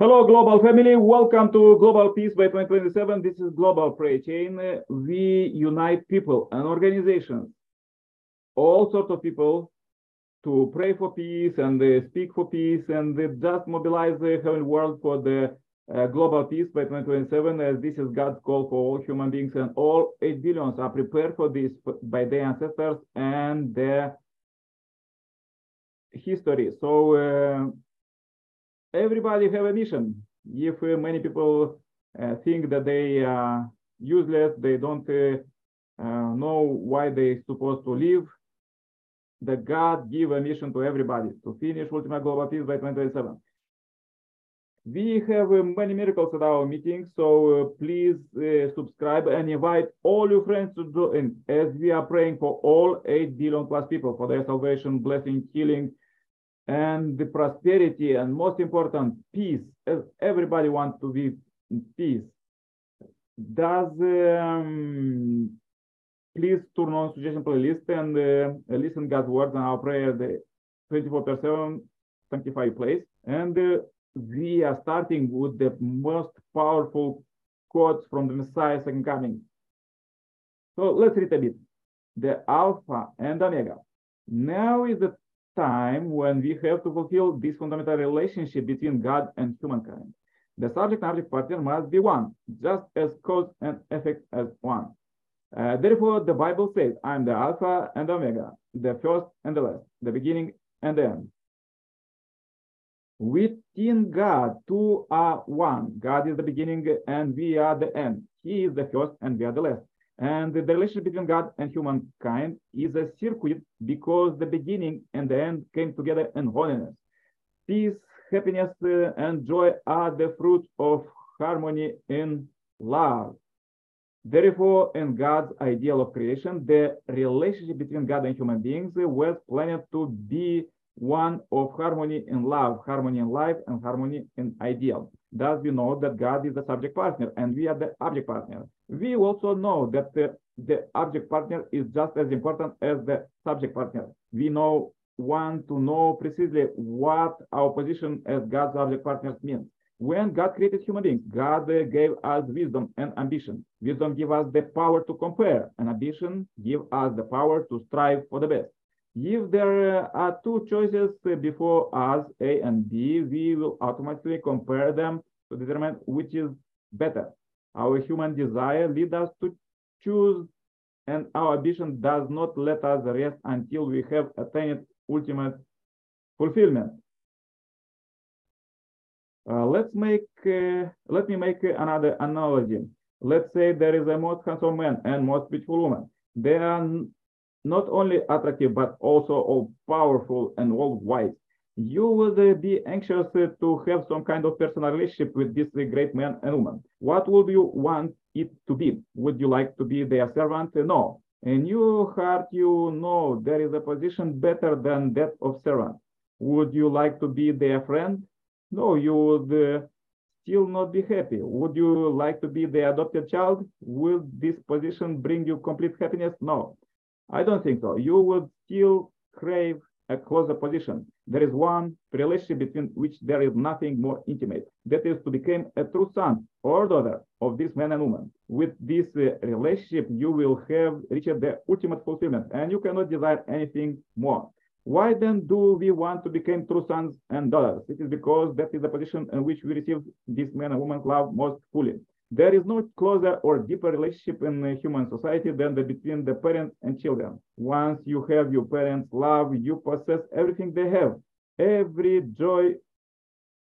Hello, global family. Welcome to Global Peace by 2027. This is Global Prayer Chain. We unite people and organizations, all sorts of people, to pray for peace and uh, speak for peace and uh, just mobilize the heavenly world for the uh, global peace by 2027, as this is God's call for all human beings, and all 8 billions are prepared for this by their ancestors and their history. So uh, everybody have a mission. If uh, many people uh, think that they are useless, they don't uh, uh, know why they are supposed to live, the God give a mission to everybody to finish Ultima Global Peace by 2027. We have uh, many miracles at our meetings, so please subscribe and invite all your friends to join as we are praying for all 8 billion plus people for their salvation, blessing, healing, and the prosperity and most important peace. Everybody wants to be in peace. Does um, please turn on suggestion playlist and uh, listen god's words and our prayer the 24 per 7 sanctify place. And uh, we are starting with the most powerful quotes from the messiah second coming. So let's read a bit. The alpha and omega. Now is the time when we have to fulfill this fundamental relationship between God and humankind. The subject and object partner must be one, just as cause and effect as one. Uh, therefore, the Bible says, I am the Alpha and Omega, the first and the last, the beginning and the end. Within God, two are one. God is the beginning and we are the end. He is the first and we are the last. And the relationship between God and humankind is a circuit because the beginning and the end came together in holiness. Peace, happiness, uh, and joy are the fruit of harmony in love. Therefore, in God's ideal of creation, the relationship between God and human beings was planned to be one of harmony in love, harmony in life, and harmony in ideal. Thus, we know that God is the subject partner and we are the object partner. We also know that the, the object partner is just as important as the subject partner. We know want to know precisely what our position as God's object partners means. When God created human beings, God gave us wisdom and ambition. Wisdom gives us the power to compare, and ambition gives us the power to strive for the best. If there are two choices before us, A and B, we will automatically compare them to determine which is better. Our human desire leads us to choose, and our ambition does not let us rest until we have attained ultimate fulfillment. Uh, let's make, uh, let me make another analogy. Let's say there is a most handsome man and most beautiful woman. They are not only attractive, but also all powerful and all wise. You would uh, be anxious uh, to have some kind of personal relationship with this uh, great man and woman. What would you want it to be? Would you like to be their servant? No. In your heart, you know there is a position better than that of servant. Would you like to be their friend? No, you would uh, still not be happy. Would you like to be the adopted child? Will this position bring you complete happiness? No. I don't think so. You would still crave a closer position. There is one relationship between which there is nothing more intimate. That is to become a true son or daughter of this man and woman. With this uh, relationship, you will have reached the ultimate fulfillment and you cannot desire anything more. Why then do we want to become true sons and daughters? It is because that is the position in which we receive this man and woman's love most fully. There is no closer or deeper relationship in human society than the between the parents and children. Once you have your parents' love, you possess everything they have. Every joy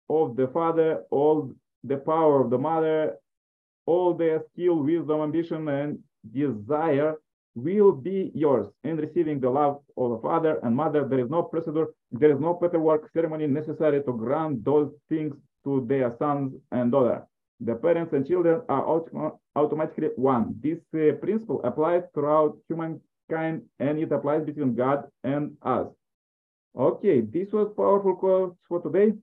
of the father, all the power of the mother, all their skill, wisdom, ambition, and desire will be yours in receiving the love of the father and mother. There is no procedure, there is no paperwork ceremony necessary to grant those things to their sons and daughters the parents and children are autom automatically one. This uh, principle applies throughout humankind and it applies between God and us. Okay, this was powerful quotes for today.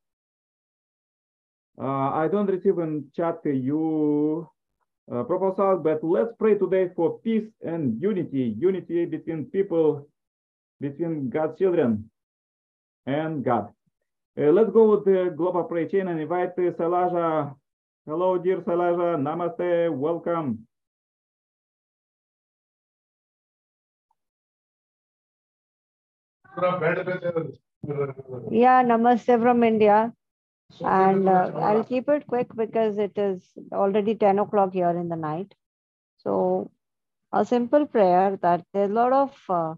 Uh, I don't receive in chat you uh, proposals, but let's pray today for peace and unity, unity between people, between God's children and God. Uh, let's go with the global prayer chain and invite uh, Sailaja. Hello, dear Sailaja. Namaste. Welcome. Yeah, namaste from India. And uh, I'll keep it quick because it is already 10 o'clock here in the night. So, a simple prayer that there's a lot of uh,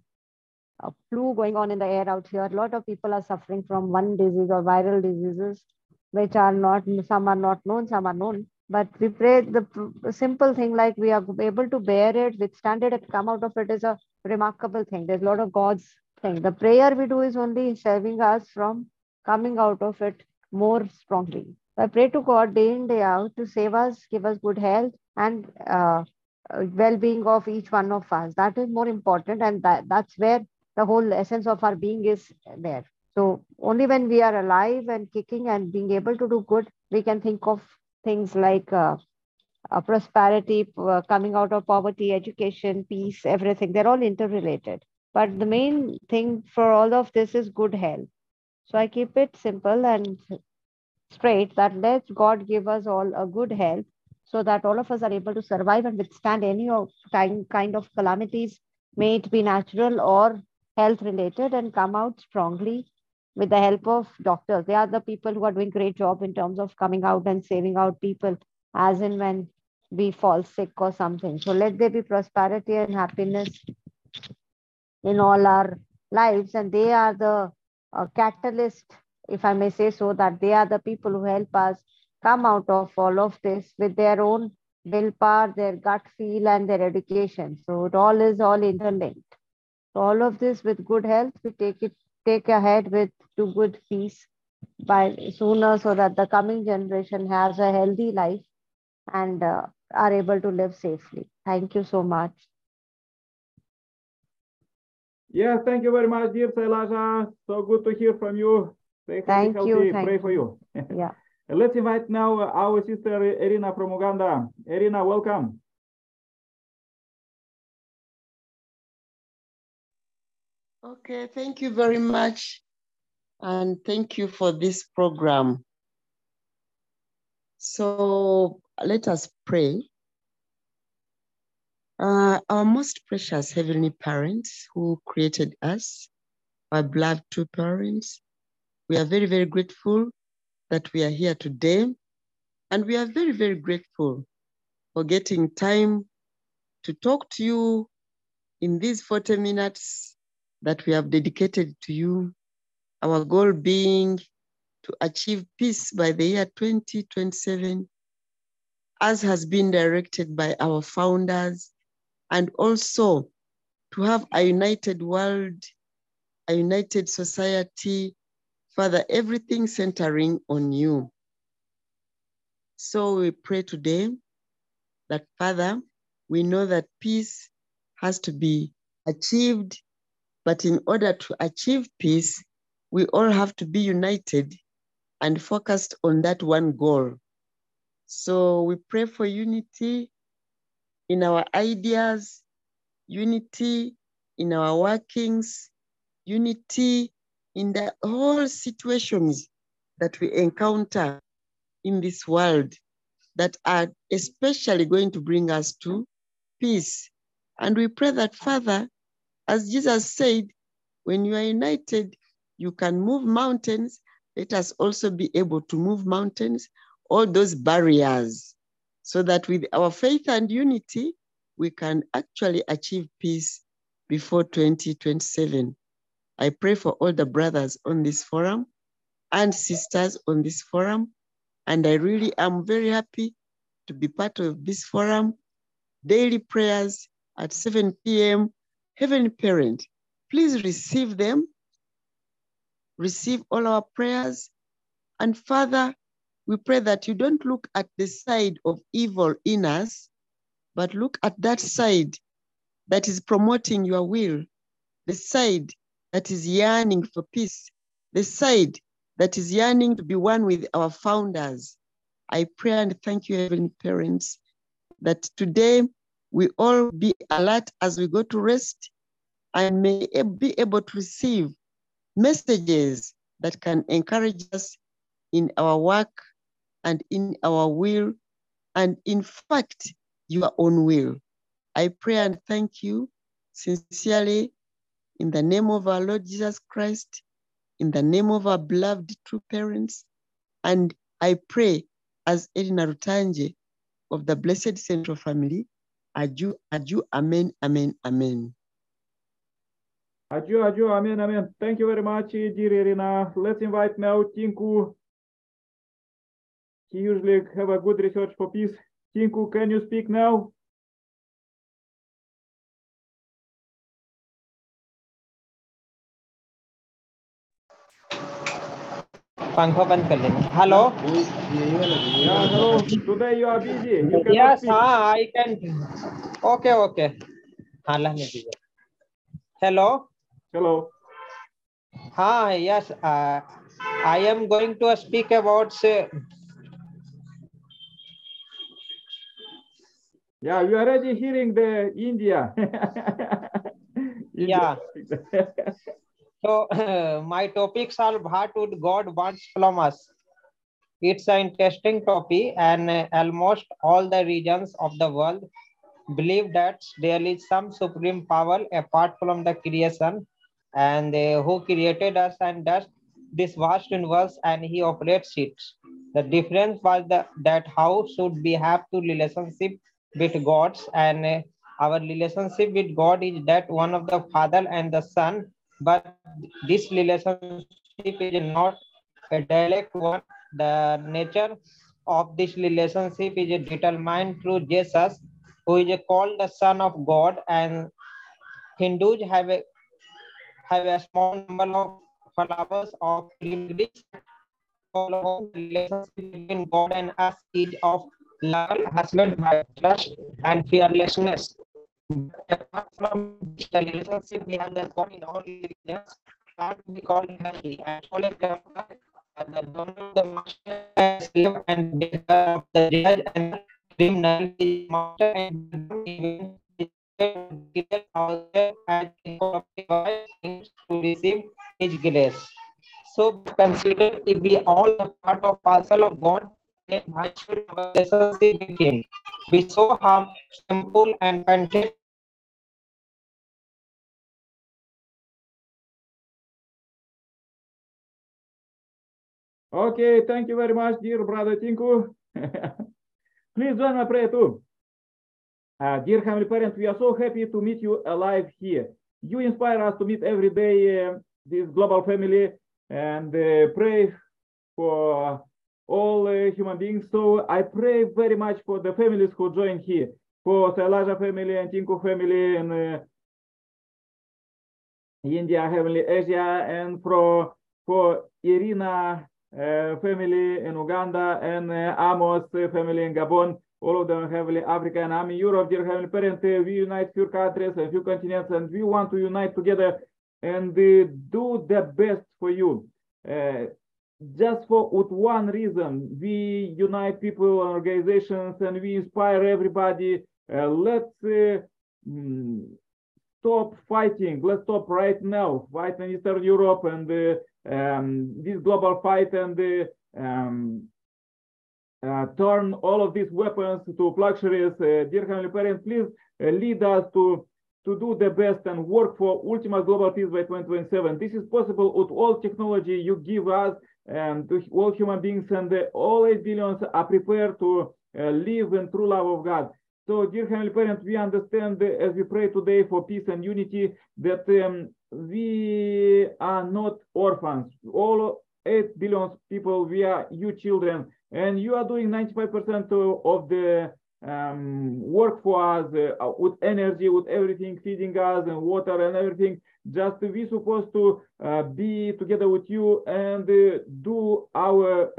flu going on in the air out here. A lot of people are suffering from one disease or viral diseases, which are not, some are not known, some are known. But we pray the, simple thing like we are able to bear it, withstand it, and come out of it is a remarkable thing. There's a lot of God's thing. The prayer we do is only saving us from coming out of it more strongly. I pray to God day in, day out to save us, give us good health and uh, well-being of each one of us. That is more important, and that, that's where the whole essence of our being is there. So only when we are alive and kicking and being able to do good, we can think of things like uh, uh, prosperity, uh, coming out of poverty, education, peace, everything. They're all interrelated. But the main thing for all of this is good health. So I keep it simple and straight that let God give us all a good health so that all of us are able to survive and withstand any of kind, kind of calamities, may it be natural or health related, and come out strongly with the help of doctors. They are the people who are doing great job in terms of coming out and saving out people as and when we fall sick or something. So let there be prosperity and happiness in all our lives, and they are the uh, catalyst, if I may say so, that they are the people who help us come out of all of this with their own willpower, their gut feel, and their education. So it all is all interlinked. So all of this with good health, we take it take ahead with to good peace by sooner so that the coming generation has a healthy life and uh, are able to live safely. Thank you so much. Yes, thank you very much, dear Sailaja. So good to hear from you. Stay Thank healthy, you, thank Pray for you. Yeah. Let's invite now our sister Irina from Uganda. Irina, welcome. Okay, thank you very much. And thank you for this program. So let us pray. Uh, our most precious Heavenly Parents who created us, our beloved two parents, we are very, very grateful that we are here today. And we are very, very grateful for getting time to talk to you in these 40 minutes that we have dedicated to you. Our goal being to achieve peace by the year 2027, as has been directed by our founders, and also to have a united world, a united society, Father, everything centering on you. So we pray today that, Father, we know that peace has to be achieved, but in order to achieve peace, we all have to be united and focused on that one goal. So we pray for unity in our ideas, unity in our workings, unity in the whole situations that we encounter in this world that are especially going to bring us to peace. And we pray that, Father, as Jesus said, when you are united, you can move mountains. Let us also be able to move mountains, all those barriers, so that with our faith and unity, we can actually achieve peace before 2027. I pray for all the brothers on this forum and sisters on this forum. And I really am very happy to be part of this forum. Daily prayers at 7 p.m. Heavenly Parent, please receive them. Receive all our prayers. And Father, we pray that you don't look at the side of evil in us, but look at that side that is promoting your will, the side that is yearning for peace, the side that is yearning to be one with our founders. I pray and thank you, Heavenly Parents, that today we all be alert as we go to rest and may be able to receive messages that can encourage us in our work and in our will, and in fact, your own will. I pray and thank you sincerely in the name of our Lord Jesus Christ, in the name of our beloved true parents, and I pray as Elina Rutanje of the Blessed Central Family, adieu, adieu, amen, amen, amen. Adieu, adieu, amen, amen. Thank you very much, dear Irina. Let's invite now Tinku. He usually have a good research for peace. Tinku, can you speak now? पंखा बंद कर लेना hello Yeah. Yes. हाँ I can okay okay हाँ रहने दीजिए hello Hello. हाँ yes I am going to speak about से Yeah, you are already hearing the India. India. So my topics are what would God wants from us. It's an interesting topic, and uh, almost all the regions of the world believe that there is some supreme power apart from the creation, and uh, who created us and does this vast universe, and He operates it. The difference was the, that how should we have to relationship with God's, and uh, our relationship with God is that one of the Father and the Son, but this relationship is not a direct one. The nature of this relationship is determined through Jesus, who is called the Son of God, and Hindus have a have a small number of followers of pilgrims. The relationship between God and us is of love, husband, trust, and fearlessness. Apart from the relationship we have God in all religions, and we call family. And only the donor of the master and slave and the judge and criminal master and even given ourselves things to receive his grace. So consider if we all are part of parcel of God, then why relationship with him be so harm, and content Okay, thank you very much, dear brother Tinku. Please join my prayer too. Uh, dear Heavenly Parent, we are so happy to meet you alive here. You inspire us to meet every day uh, this global family and uh, pray for all uh, human beings. So I pray very much for the families who join here, for the Elijah family and Tinku family and uh, India, Heavenly Asia, and for for Irina family in Uganda and uh, Amos uh, family in Gabon. All of them Heavenly Africa and I'm in Europe, dear Heavenly Parent. we unite few countries and few continents, and we want to unite together and do the best for you. Uh, just for with one reason, we unite people and organizations, and we inspire everybody. Uh, let's uh, stop fighting. Let's stop right now. Fight in Eastern Europe and uh, um, this global fight and um, uh, turn all of these weapons to luxuries. Uh, dear Heavenly Parent, please uh, lead us to to do the best and work for ultimate global peace by 2027. This is possible with all technology you give us and to all human beings and all 8 billions are prepared to uh, live in true love of God. So, dear Heavenly Parent, we understand uh, as we pray today for peace and unity that um, we are not orphans. All 8 billion people, we are you children, and you are doing 95% of- the um, work for us uh, with energy, with everything, feeding us and water and everything. Just we supposed to uh, be together with you and uh, do our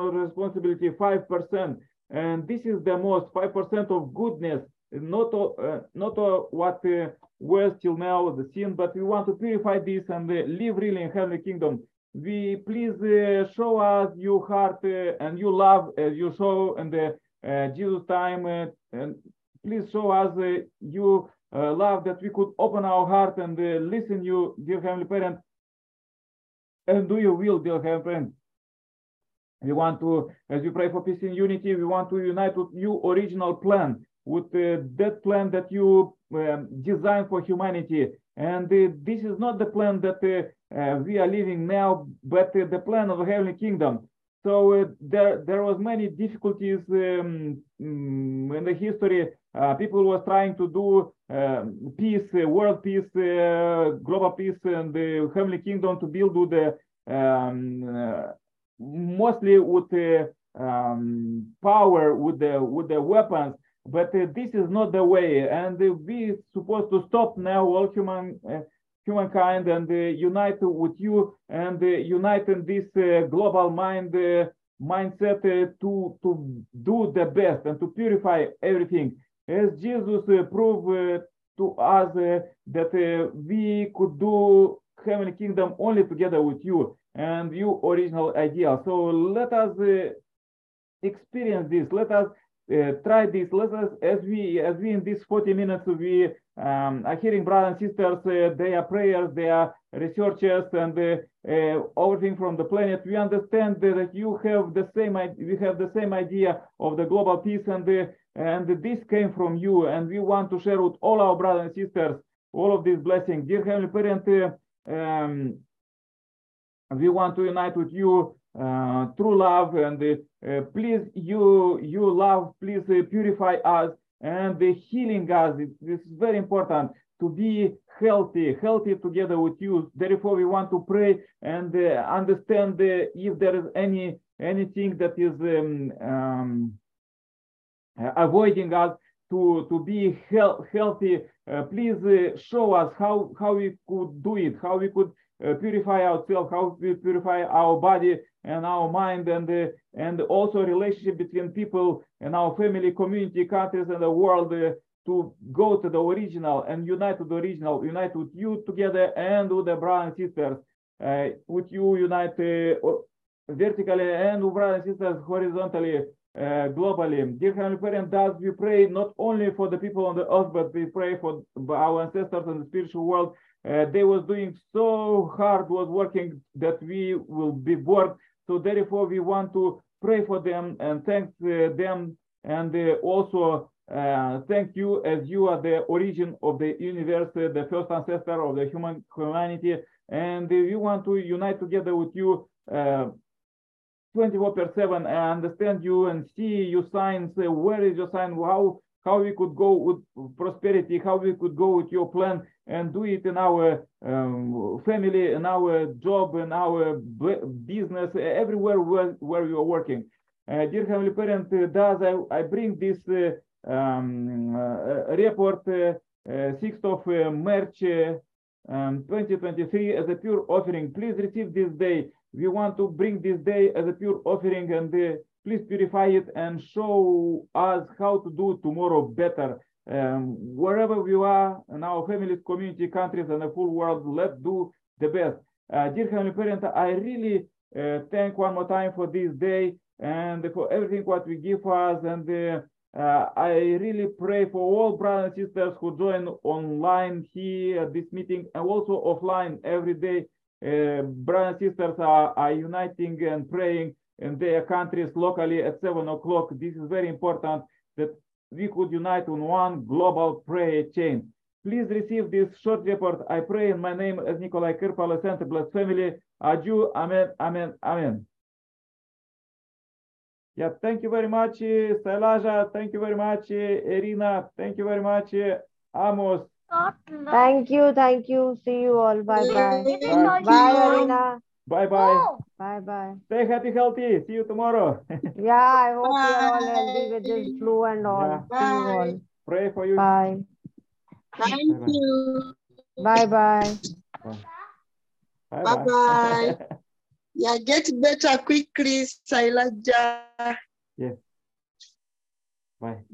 of responsibility, 5%. And this is the most 5% of goodness, not uh, not all what uh, was till now the sin, but we want to purify this and uh, live really in heavenly kingdom. We please uh, show us your heart uh, and your love as you show in the uh, Jesus time, uh, and please show us uh, your uh, love that we could open our heart and uh, listen you, dear heavenly parent, and do your will, dear Heavenly friends. We want to, as we pray for peace and unity, we want to unite with your original plan, with uh, that plan that you um, designed for humanity. And uh, this is not the plan that uh, uh we are living now, but uh, the plan of the heavenly kingdom. So uh, there, there was many difficulties um, mm, in the history. people was trying to do um, peace, world peace, global peace, and the heavenly kingdom to build with the um, mostly with the um, power, with the with the weapons. But uh, this is not the way, and uh, we supposed to stop now all human uh, humankind and uh, unite with you and uh, unite in this uh, global mind mindset to to do the best and to purify everything. As Jesus proved to us that we could do heavenly kingdom only together with you and your original idea. So let us experience this. Let us uh, try this. Let us, as we, as we in these 40 minutes, we um, are hearing brothers and sisters, uh, their prayers, their researchers, and uh, uh, everything from the planet. We understand that you have the same, we have the same idea of the global peace, and uh, and this came from you, and we want to share with all our brothers and sisters all of these blessings. Dear Heavenly Parent. Um, we want to unite with you uh, through love and uh, please you you love please uh, purify us and the healing us. This is very important to be healthy healthy together with you. Therefore we want to pray and uh, understand uh, if there is any anything that is um, um, avoiding us to to be he healthy. Uh, please show us how how we could do it how we could purify ourselves, how we purify our body and our mind, and uh, and also relationship between people and our family, community, countries, and the world uh, to go to the original and unite to the original, unite with you together and with the brothers and sisters, uh, with you unite uh, vertically and with brothers and sisters horizontally, uh, globally. Dear Heavenly Parent, thus we pray not only for the people on the earth, but we pray for our ancestors in the spiritual world they was doing so hard was working that we will be bored so therefore we want to pray for them and thank uh, them and uh, also uh, thank you as you are the origin of the universe uh, the first ancestor of the human humanity. And we want to unite together with you 24 per 7 and understand you and see your signs. Where is your sign? How how we could go with prosperity, how we could go with your plan and do it in our um, family, in our job, in our business, everywhere where, where we are working. Uh, dear Heavenly Parent, uh, does I, I bring this uh, um, uh, report 6th uh, of uh, March um, 2023 as a pure offering. Please receive this day. We want to bring this day as a pure offering and please purify it and show us how to do tomorrow better. Um, wherever we are in our families, community, countries, and the full world, let's do the best. Uh, dear Heavenly Parent, I really uh, thank one more time for this day and for everything what we give us. And uh, uh I really pray for all brothers and sisters who join online here at this meeting and also offline every day. Uh, brothers and sisters are, are uniting and praying in their countries locally at seven o'clock. This is very important that we could unite on one global prayer chain. Please receive this short report. I pray in my name as Nikolai Kirpala, Center Blessed Family. Adieu. Amen. Amen. Amen. Yeah, thank you very much, uh, Sailaja. Thank you very much, uh, Irina. Thank you very much, uh, Amos. Thank you. Thank you. See you all. Bye bye. Bye, bye Irina. Bye bye. Bye bye. Stay happy, healthy. See you tomorrow. yeah, I hope bye. you're all healthy with this flu and all. Yeah. See you all. Pray for you. Bye. Thank bye you. Bye bye. Bye bye. bye. yeah, get better quickly, Sailaja. Yes. Bye.